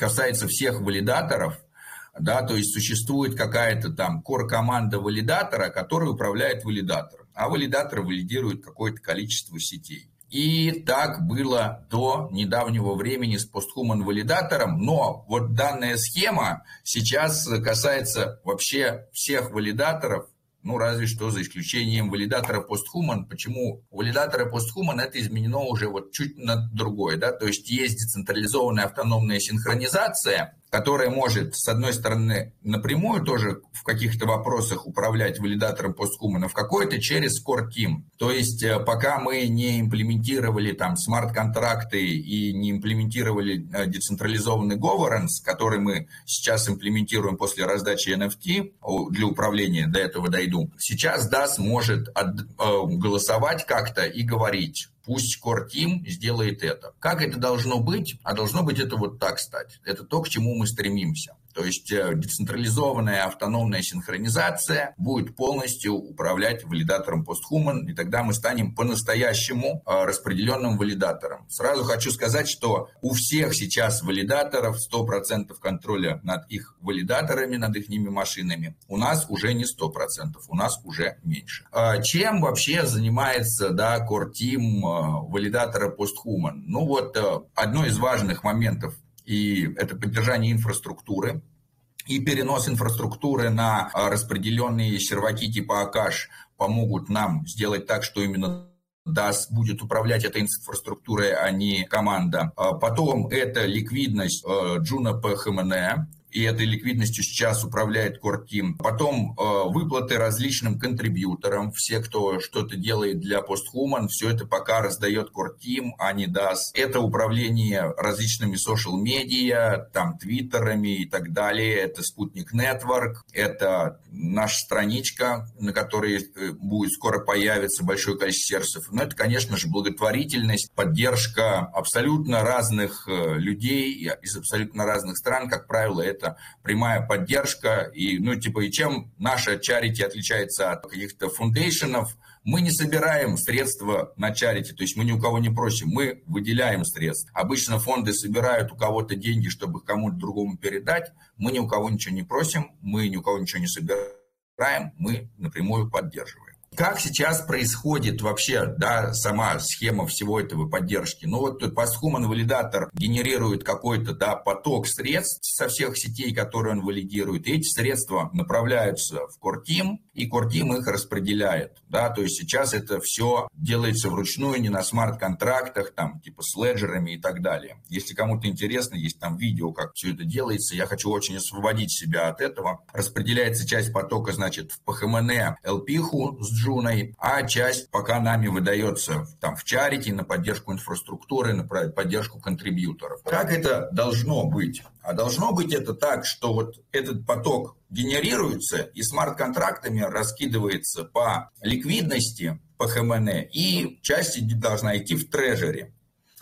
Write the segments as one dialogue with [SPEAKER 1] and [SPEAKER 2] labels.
[SPEAKER 1] касается всех валидаторов, да, то есть существует какая-то там кор-команда валидатора, которая управляет валидатором, а валидатор валидирует какое-то количество сетей. И так было до недавнего времени с постхуман валидатором, но вот данная схема сейчас касается вообще всех валидаторов, ну, разве что за исключением валидатора постхуман. Почему? У валидатора постхуман это изменено уже вот чуть на другое, да, то есть есть децентрализованная автономная синхронизация, которая может, с одной стороны, напрямую тоже в каких-то вопросах управлять валидатором постхумана, в какой-то через Core Team. То есть э, пока мы не имплементировали там смарт-контракты и не имплементировали э, децентрализованный governance, который мы сейчас имплементируем после раздачи NFT для управления, до этого дойду, сейчас DAS может э, голосовать как-то и говорить, Пусть Core Team сделает это. Как это должно быть? А должно быть это вот так стать. Это то, к чему мы стремимся. То есть э, децентрализованная автономная синхронизация будет полностью управлять валидатором постхуман, и тогда мы станем по-настоящему э, распределенным валидатором. Сразу хочу сказать, что у всех сейчас валидаторов 100% контроля над их валидаторами, над их машинами. У нас уже не 100%, у нас уже меньше. А чем вообще занимается да, Core Team э, валидатора постхуман? Ну вот одно из важных моментов и это поддержание инфраструктуры, и перенос инфраструктуры на а, распределенные серваки типа Акаш помогут нам сделать так, что именно DAS будет управлять этой инфраструктурой, а не команда. А потом это ликвидность Juno PHMN, и этой ликвидностью сейчас управляет Team. Потом э, выплаты различным контрибьюторам, все, кто что-то делает для Posthuman, все это пока раздает Team, а не даст. Это управление различными social медиа, там, твиттерами и так далее. Это Спутник Network, это наша страничка, на которой э, будет скоро появиться большое количество сервисов. Но это, конечно же, благотворительность, поддержка абсолютно разных э, людей из абсолютно разных стран. Как правило, это это прямая поддержка. И, ну, типа, и чем наша чарити отличается от каких-то фундейшенов, мы не собираем средства на чарити, то есть мы ни у кого не просим, мы выделяем средства. Обычно фонды собирают у кого-то деньги, чтобы кому-то другому передать. Мы ни у кого ничего не просим, мы ни у кого ничего не собираем, мы напрямую поддерживаем. Как сейчас происходит вообще да, сама схема всего этого поддержки? Ну вот постхуман валидатор генерирует какой-то да, поток средств со всех сетей, которые он валидирует. И эти средства направляются в Core и Core их распределяет. Да? То есть сейчас это все делается вручную, не на смарт-контрактах, там, типа с леджерами и так далее. Если кому-то интересно, есть там видео, как все это делается. Я хочу очень освободить себя от этого. Распределяется часть потока, значит, в PHMN LP с Джуной, а часть пока нами выдается там в чарити на поддержку инфраструктуры, на поддержку контрибьюторов. Как это должно быть? А должно быть это так, что вот этот поток генерируется и смарт-контрактами раскидывается по ликвидности по ХМН, и часть должна идти в трежере.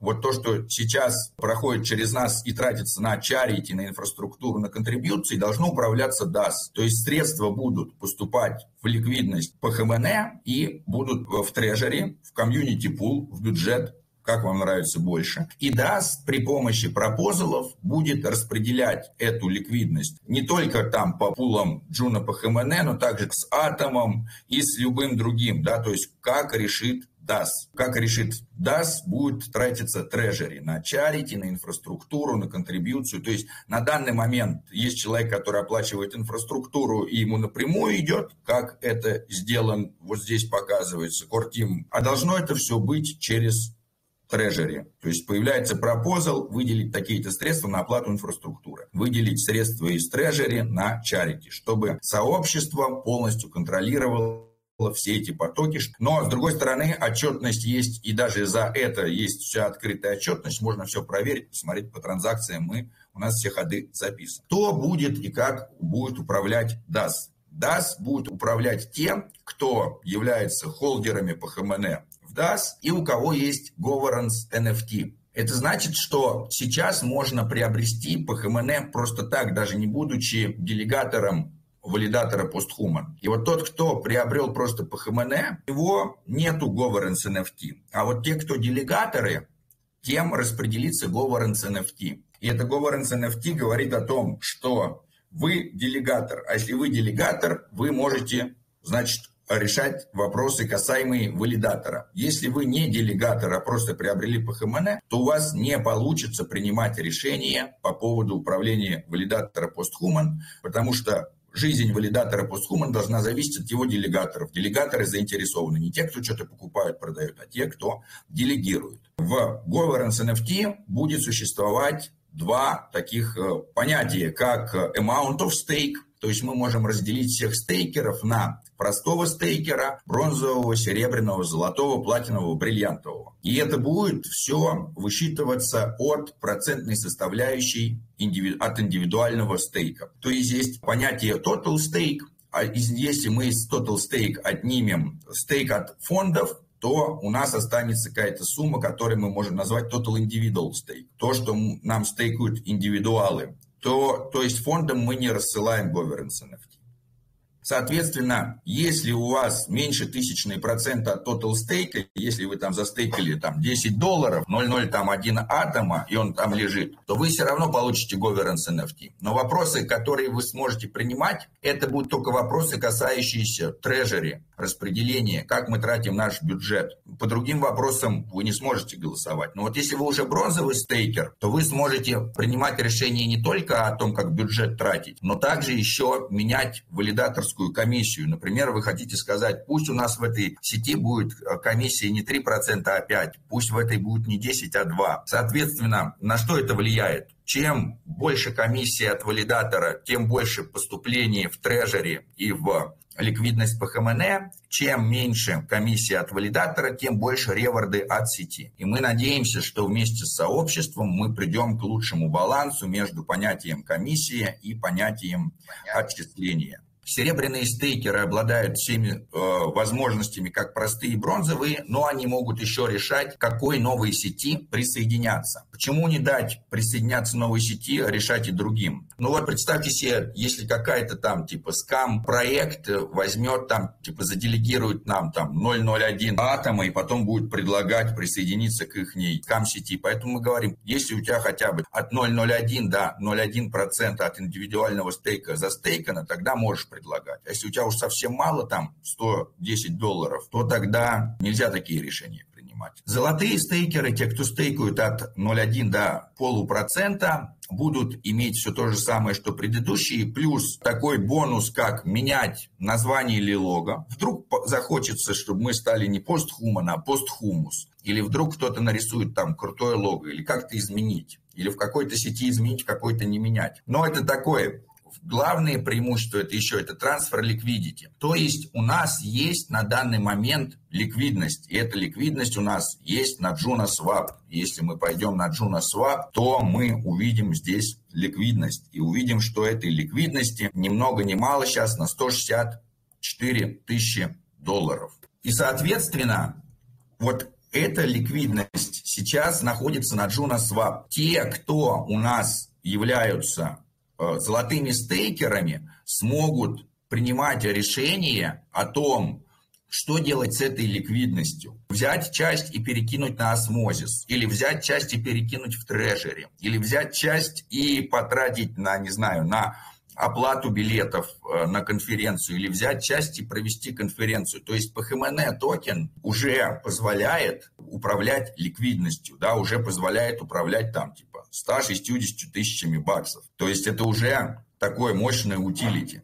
[SPEAKER 1] Вот то, что сейчас проходит через нас и тратится на charity, на инфраструктуру, на контрибьюции, должно управляться DAO. То есть средства будут поступать в ликвидность PHMN и будут в treasury, в community pool, в бюджет как вам нравится больше. И DAO при помощи proposal ов будет распределять эту ликвидность не только там по пулам Juno PHMN, но также с атомом и с любым другим, да, то есть как решит DAO. Как решит DAS, будет тратиться трежери на чарити, на инфраструктуру, на контрибьюцию. То есть на данный момент есть человек, который оплачивает инфраструктуру, и ему напрямую идет, как это сделан, вот здесь показывается, Кортим. А должно это все быть через трежери. То есть появляется пропозал выделить такие-то средства на оплату инфраструктуры. Выделить средства из трежери на чарити, чтобы сообщество полностью контролировало все эти потоки. Но, с другой стороны, отчетность есть, и даже за это есть вся открытая отчетность, можно все проверить, посмотреть по транзакциям, мы, у нас все ходы записаны. Кто будет и как будет управлять DAS? DAS будет управлять тем, кто является холдерами по ХМН в DAS и у кого есть governance NFT. Это значит, что сейчас можно приобрести по ХМН просто так, даже не будучи делегатором валидатора постхуман. И вот тот, кто приобрел просто по ХМН, у него нету governance NFT. А вот те, кто делегаторы, тем распределится governance NFT. И это governance NFT говорит о том, что вы делегатор. А если вы делегатор, вы можете, значит, решать вопросы, касаемые валидатора. Если вы не делегатор, а просто приобрели ПХМН, то у вас не получится принимать решения по поводу управления валидатора постхуман, потому что жизнь валидатора постхуман должна зависеть от его делегаторов. Делегаторы заинтересованы не те, кто что-то покупают, продают, а те, кто делегирует. В governance NFT будет существовать два таких э, понятия, как amount of stake, то есть мы можем разделить всех стейкеров на простого стейкера, бронзового, серебряного, золотого, платинового, бриллиантового. И это будет все высчитываться от процентной составляющей от индивидуального стейка. То есть есть понятие total stake, а если мы из total stake отнимем стейк от фондов, то у нас останется какая-то сумма, которую мы можем назвать total individual stake. То, что нам стейкают индивидуалы. То, то есть фондом мы не рассылаем governance NFT. Соответственно, если у вас меньше тысячной процента от total стейка, если вы там застейкали там 10 долларов, 0,0 там один атома, и он там лежит, то вы все равно получите governance NFT. Но вопросы, которые вы сможете принимать, это будут только вопросы, касающиеся трежери, распределения, как мы тратим наш бюджет. По другим вопросам вы не сможете голосовать. Но вот если вы уже бронзовый стейкер, то вы сможете принимать решения не только о том, как бюджет тратить, но также еще менять валидатор банковскую комиссию. Например, вы хотите сказать, пусть у нас в этой сети будет э, комиссия не 3%, а 5%, пусть в этой будет не 10, а 2%. Соответственно, на что это влияет? Чем больше комиссия от валидатора, тем больше поступлений в трежере и в ликвидность по ХМН, чем меньше комиссия от валидатора, тем больше реворды от сети. И мы надеемся, что вместе с сообществом мы придем к лучшему балансу между понятием комиссии и понятием отчисления. Серебряные стейкеры обладают всеми э, возможностями, как простые бронзовые, но они могут еще решать, какой новой сети присоединяться. Почему не дать присоединяться новой сети, а решать и другим? Ну вот представьте себе, если какая-то там типа скам проект возьмет там, типа заделегирует нам там 001 атома и потом будет предлагать присоединиться к их скам сети. Поэтому мы говорим, если у тебя хотя бы от 0,01 до 0,1% от индивидуального стейка застейкано, тогда можешь предлагать. А если у тебя уж совсем мало, там 110 долларов, то тогда нельзя такие решения принимать. Золотые стейкеры, те, кто стейкают от 0,1 до полупроцента, будут иметь все то же самое, что предыдущие, плюс такой бонус, как менять название или лого. Вдруг захочется, чтобы мы стали не постхуман, а постхумус. Или вдруг кто-то нарисует там крутое лого, или как-то изменить. Или в какой-то сети изменить, какой-то не менять. Но это такое главное преимущество это еще это трансфер ликвидити. То есть у нас есть на данный момент ликвидность. И эта ликвидность у нас есть на Juno Swap. Если мы пойдем на Juno Swap, то мы увидим здесь ликвидность. И увидим, что этой ликвидности ни много ни мало сейчас на 164 тысячи долларов. И, соответственно, вот эта ликвидность сейчас находится на Juno Swap. Те, кто у нас являются золотыми стейкерами смогут принимать решение о том, что делать с этой ликвидностью? Взять часть и перекинуть на Osmosis, или взять часть и перекинуть в treasury, или взять часть и потратить на, не знаю, на оплату билетов э, на конференцию или взять часть и провести конференцию. То есть PHMN токен уже позволяет управлять ликвидностью, да, уже позволяет управлять там типа 160 тысячами баксов. То есть это уже такое мощное utility.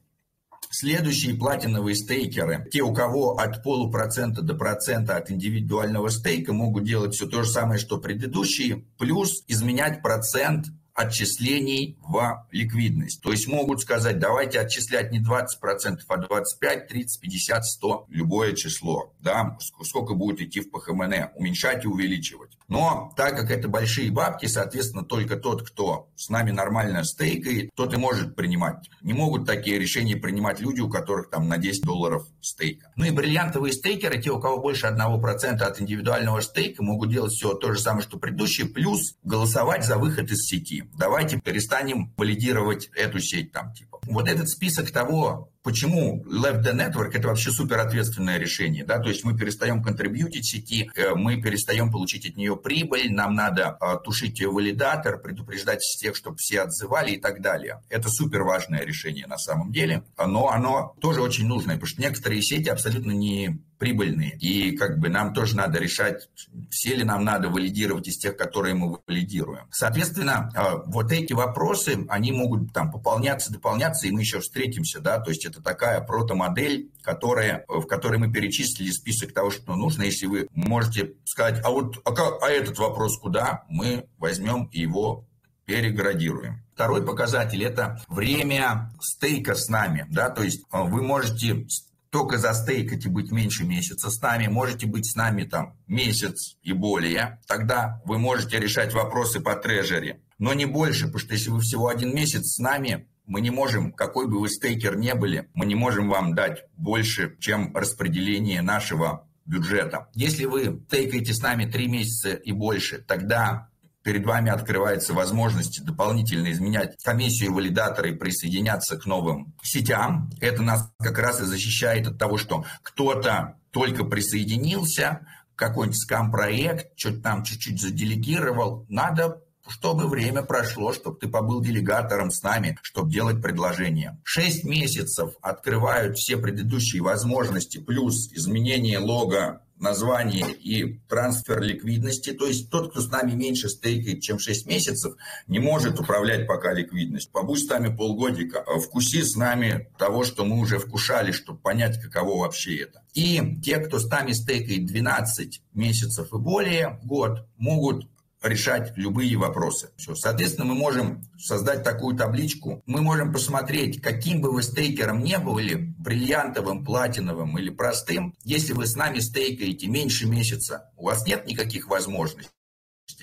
[SPEAKER 1] Следующие платиновые стейкеры, те, у кого от полупроцента до процента от индивидуального стейка, могут делать все то же самое, что предыдущие, плюс изменять процент отчислений в ликвидность. То есть могут сказать, давайте отчислять не 20%, а 25, 30, 50, 100, любое число, да, сколько будет идти в ПХМН, уменьшать и увеличивать. Но так как это большие бабки, соответственно, только тот, кто с нами нормально стейкает, тот и может принимать. Не могут такие решения принимать люди, у которых там на 10 долларов стейка. Ну и бриллиантовые стейкеры, те, у кого больше 1% от индивидуального стейка, могут делать все то же самое, что предыдущие, плюс голосовать за выход из сети. Давайте перестанем валидировать эту сеть там типа. Вот этот список того, Почему Left the Network это вообще супер ответственное решение, да, то есть мы перестаем контрибьютить сети, э, мы перестаем получить от нее прибыль, нам надо э, тушить ее валидатор, предупреждать всех, чтобы все отзывали и так далее. Это супер важное решение на самом деле, но оно тоже очень нужное, потому что некоторые сети абсолютно не прибыльные. И как бы нам тоже надо решать, все ли нам надо валидировать из тех, которые мы валидируем. Соответственно, а, вот эти вопросы, они могут там пополняться, дополняться, и мы еще встретимся, да, то есть это такая протомодель, которая, в которой мы перечислили список того, что нужно. Если вы можете сказать, а вот а, как, а этот вопрос куда, мы возьмем его переградируем. Второй показатель – это время стейка с нами. Да? То есть а, вы можете только застейкать и быть меньше месяца с нами, можете быть с нами там месяц и более, тогда вы можете решать вопросы по трежере, но не больше, потому что если вы всего один месяц с нами, мы не можем, какой бы вы стейкер не были, мы не можем вам дать больше, чем распределение нашего бюджета. Если вы стейкаете с нами три месяца и больше, тогда перед вами открывается возможность дополнительно изменять комиссию валидатора и присоединяться к новым сетям. Это нас как раз и защищает от того, что кто-то только присоединился, какой-нибудь скам-проект, что-то там чуть-чуть заделегировал. Надо чтобы время прошло, чтобы ты побыл делегатором с нами, чтобы делать предложение. Шесть месяцев открывают все предыдущие возможности, плюс изменение лога название и трансфер ликвидности. То есть тот, кто с нами меньше стейкает, чем 6 месяцев, не может управлять пока ликвидностью. Побудь с нами полгодика, вкуси с нами того, что мы уже вкушали, чтобы понять, каково вообще это. И те, кто с нами стейкает 12 месяцев и более, год, могут решать любые вопросы. Все. Соответственно, мы можем создать такую табличку. Мы можем посмотреть, каким бы вы стейкером не были, бриллиантовым, платиновым или простым, если вы с нами стейкаете меньше месяца, у вас нет никаких возможностей.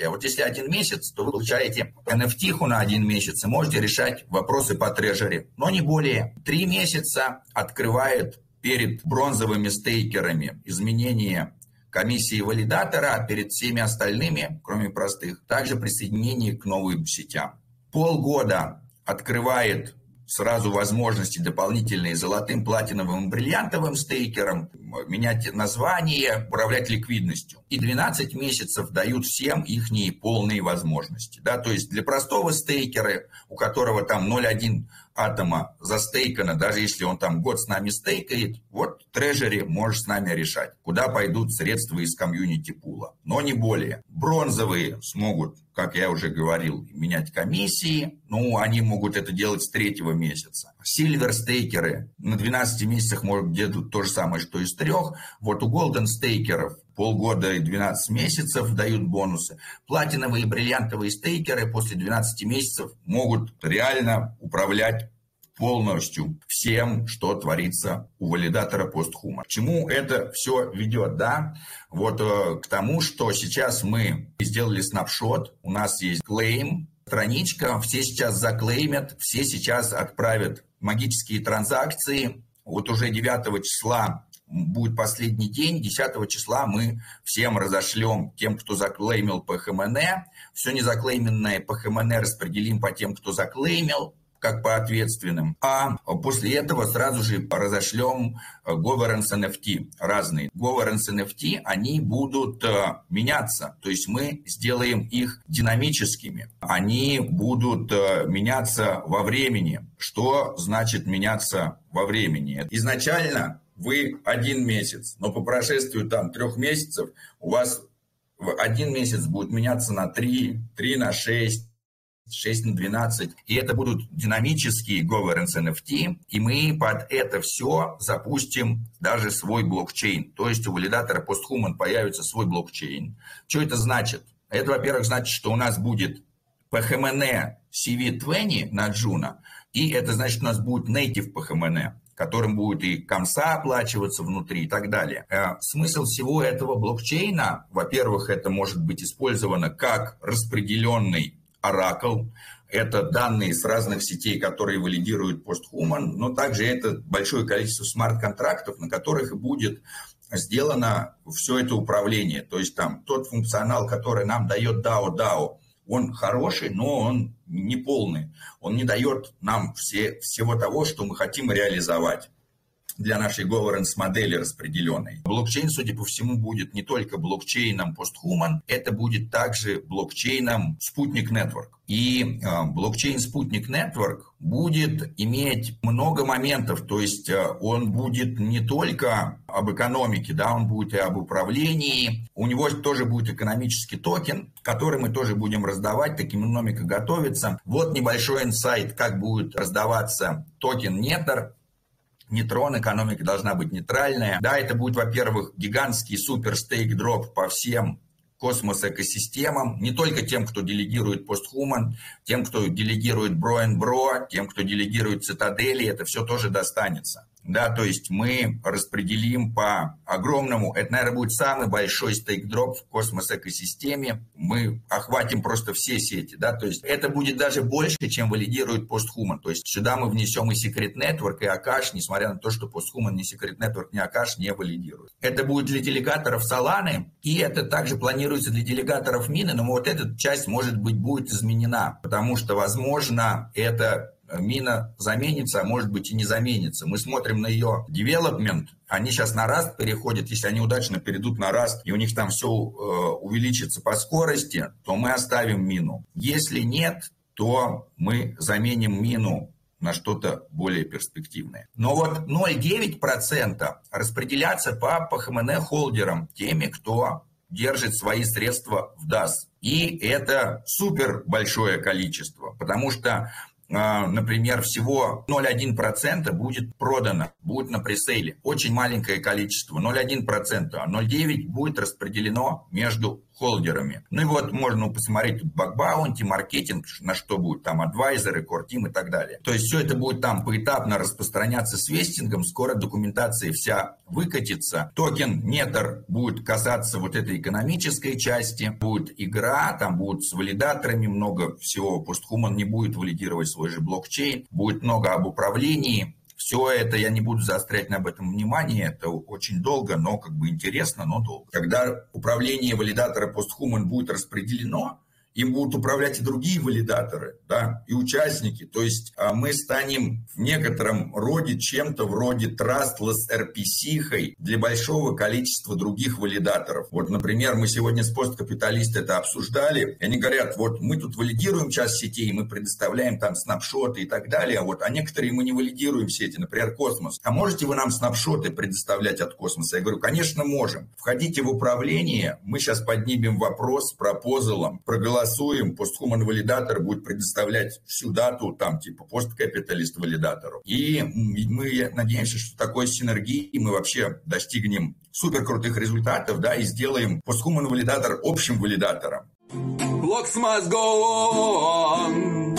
[SPEAKER 1] А вот если один месяц, то вы получаете NFT на один месяц и можете решать вопросы по трежере. Но не более. Три месяца открывает перед бронзовыми стейкерами изменение комиссии валидатора перед всеми остальными, кроме простых, также присоединение к новым сетям. Полгода открывает сразу возможности дополнительные золотым, платиновым, бриллиантовым стейкерам, менять название, управлять ликвидностью. И 12 месяцев дают всем их полные возможности. Да? То есть для простого стейкера, у которого там 0,1 атома застейкано, даже если он там год с нами стейкает, вот трежери может с нами решать, куда пойдут средства из комьюнити пула. Но не более. Бронзовые смогут, как я уже говорил, менять комиссии. Ну, они могут это делать с третьего месяца. Сильвер стейкеры на 12 месяцах могут где-то то же самое, что и с трех. Вот у голден стейкеров полгода и 12 месяцев дают бонусы. Платиновые и бриллиантовые стейкеры после 12 месяцев могут реально управлять полностью всем, что творится у валидатора постхума. К чему это все ведет, да? Вот э, к тому, что сейчас мы сделали снапшот, у нас есть клейм, страничка, все сейчас заклеймят, все сейчас отправят магические транзакции. Вот уже 9 числа будет последний день, 10 числа мы всем разошлем тем, кто заклеймил по ХМН. Все незаклейменное по ХМН распределим по тем, кто заклеймил как по ответственным. А после этого сразу же разошлем governance NFT разные. Governance NFT, они будут э, меняться. То есть мы сделаем их динамическими. Они будут э, меняться во времени. Что значит меняться во времени? Изначально вы один месяц, но по прошествию там трех месяцев у вас один месяц будет меняться на три, три на шесть, 6 на 12. И это будут динамические governance NFT. И мы под это все запустим даже свой блокчейн. То есть у валидатора PostHuman появится свой блокчейн. Что это значит? Это, во-первых, значит, что у нас будет PHMN CV20 на Juno. И это значит, у нас будет native PHMN которым будет и комса оплачиваться внутри и так далее. Э, смысл всего этого блокчейна, во-первых, это может быть использовано как распределенный оракл, это данные с разных сетей, которые валидируют постхуман, но также это большое количество смарт-контрактов, на которых будет сделано все это управление. То есть там тот функционал, который нам дает DAO, DAO, он хороший, но он не полный. Он не дает нам все, всего того, что мы хотим реализовать. Для нашей governance модели распределенной. Блокчейн, судя по всему, будет не только блокчейном постхуман, это будет также блокчейном спутник Network. И э, блокчейн спутник Network будет иметь много моментов, то есть э, он будет не только об экономике, да, он будет и об управлении. У него тоже будет экономический токен, который мы тоже будем раздавать, таким экономика готовится. Вот небольшой инсайт, как будет раздаваться токен Nether Нейтрон, экономика должна быть нейтральная. Да, это будет, во-первых, гигантский супер stake drop по всем Cosmos-экосистемам, не только тем, кто делегирует PostHuman, тем, кто делегирует Bro тем, кто делегирует Citadel'и, это все тоже достанется да, то есть мы распределим по огромному, это, наверное, будет самый большой stake drop в Cosmos-экосистеме, мы охватим просто все сети, да, то есть это будет даже больше, чем валидирует PostHuman, то есть сюда мы внесем и Secret Network, и Akash, несмотря на то, что PostHuman ни Secret Network, ни Акаш не валидируют. Это будет для делегаторов Solana, и это также планируется для делегаторов Мины, но вот эта часть, может быть, будет изменена, потому что, возможно, это мина заменится, а может быть и не заменится. Мы смотрим на ее development, они сейчас на раст переходят, если они удачно перейдут на раст, и у них там все э, увеличится по скорости, то мы оставим мину. Если нет, то мы заменим мину на что-то более перспективное. Но вот 0,9% распределяться по PHMN холдерам, теми, кто держит свои средства в DAS. И это супер большое количество, потому что например, всего 0,1% будет продано, будет на пресейле. Очень маленькое количество, 0,1%, а 0,9% будет распределено между холдерами. Ну и вот можно посмотреть тут bug bounty, маркетинг, на что будет там advisors, core team и так далее. То есть все это будет там поэтапно распространяться с вестингом, скоро документация вся выкатится. Токен Nether будет касаться вот этой экономической части, будет игра, там будут с валидаторами много всего, Постхуман не будет валидировать свой же блокчейн, будет много об управлении, все это я не буду заострять на этом внимание, это очень долго, но как бы интересно, но долго. Когда управление валидатора постхуман будет распределено, им будут управлять и другие валидаторы, да, и участники. То есть а, мы станем в некотором роде чем-то вроде trustless RPC для большого количества других валидаторов. Вот, например, мы сегодня с посткапиталисты это обсуждали, и они говорят, вот мы тут валидируем часть сетей, мы предоставляем там снапшоты и так далее, а вот, а некоторые мы не валидируем сети, например, космос. А можете вы нам снапшоты предоставлять от космоса? Я говорю, конечно, можем. Входите в управление, мы сейчас поднимем вопрос с пропозалом, проголосуем голосуем, постхуман валидатор будет предоставлять всю дату, там, типа, посткапиталист валидатору. И мы надеемся, что такой синергии мы вообще достигнем супер крутых результатов, да, и сделаем постхуман валидатор общим валидатором. Blocks must go on.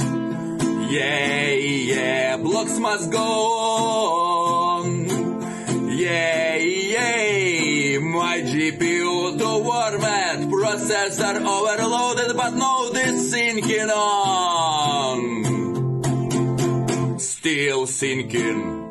[SPEAKER 1] Yeah, yeah, blocks must go on. Yeah, yeah, my GPU to warm it, processor overloaded, but no this sinking on. Still sinking.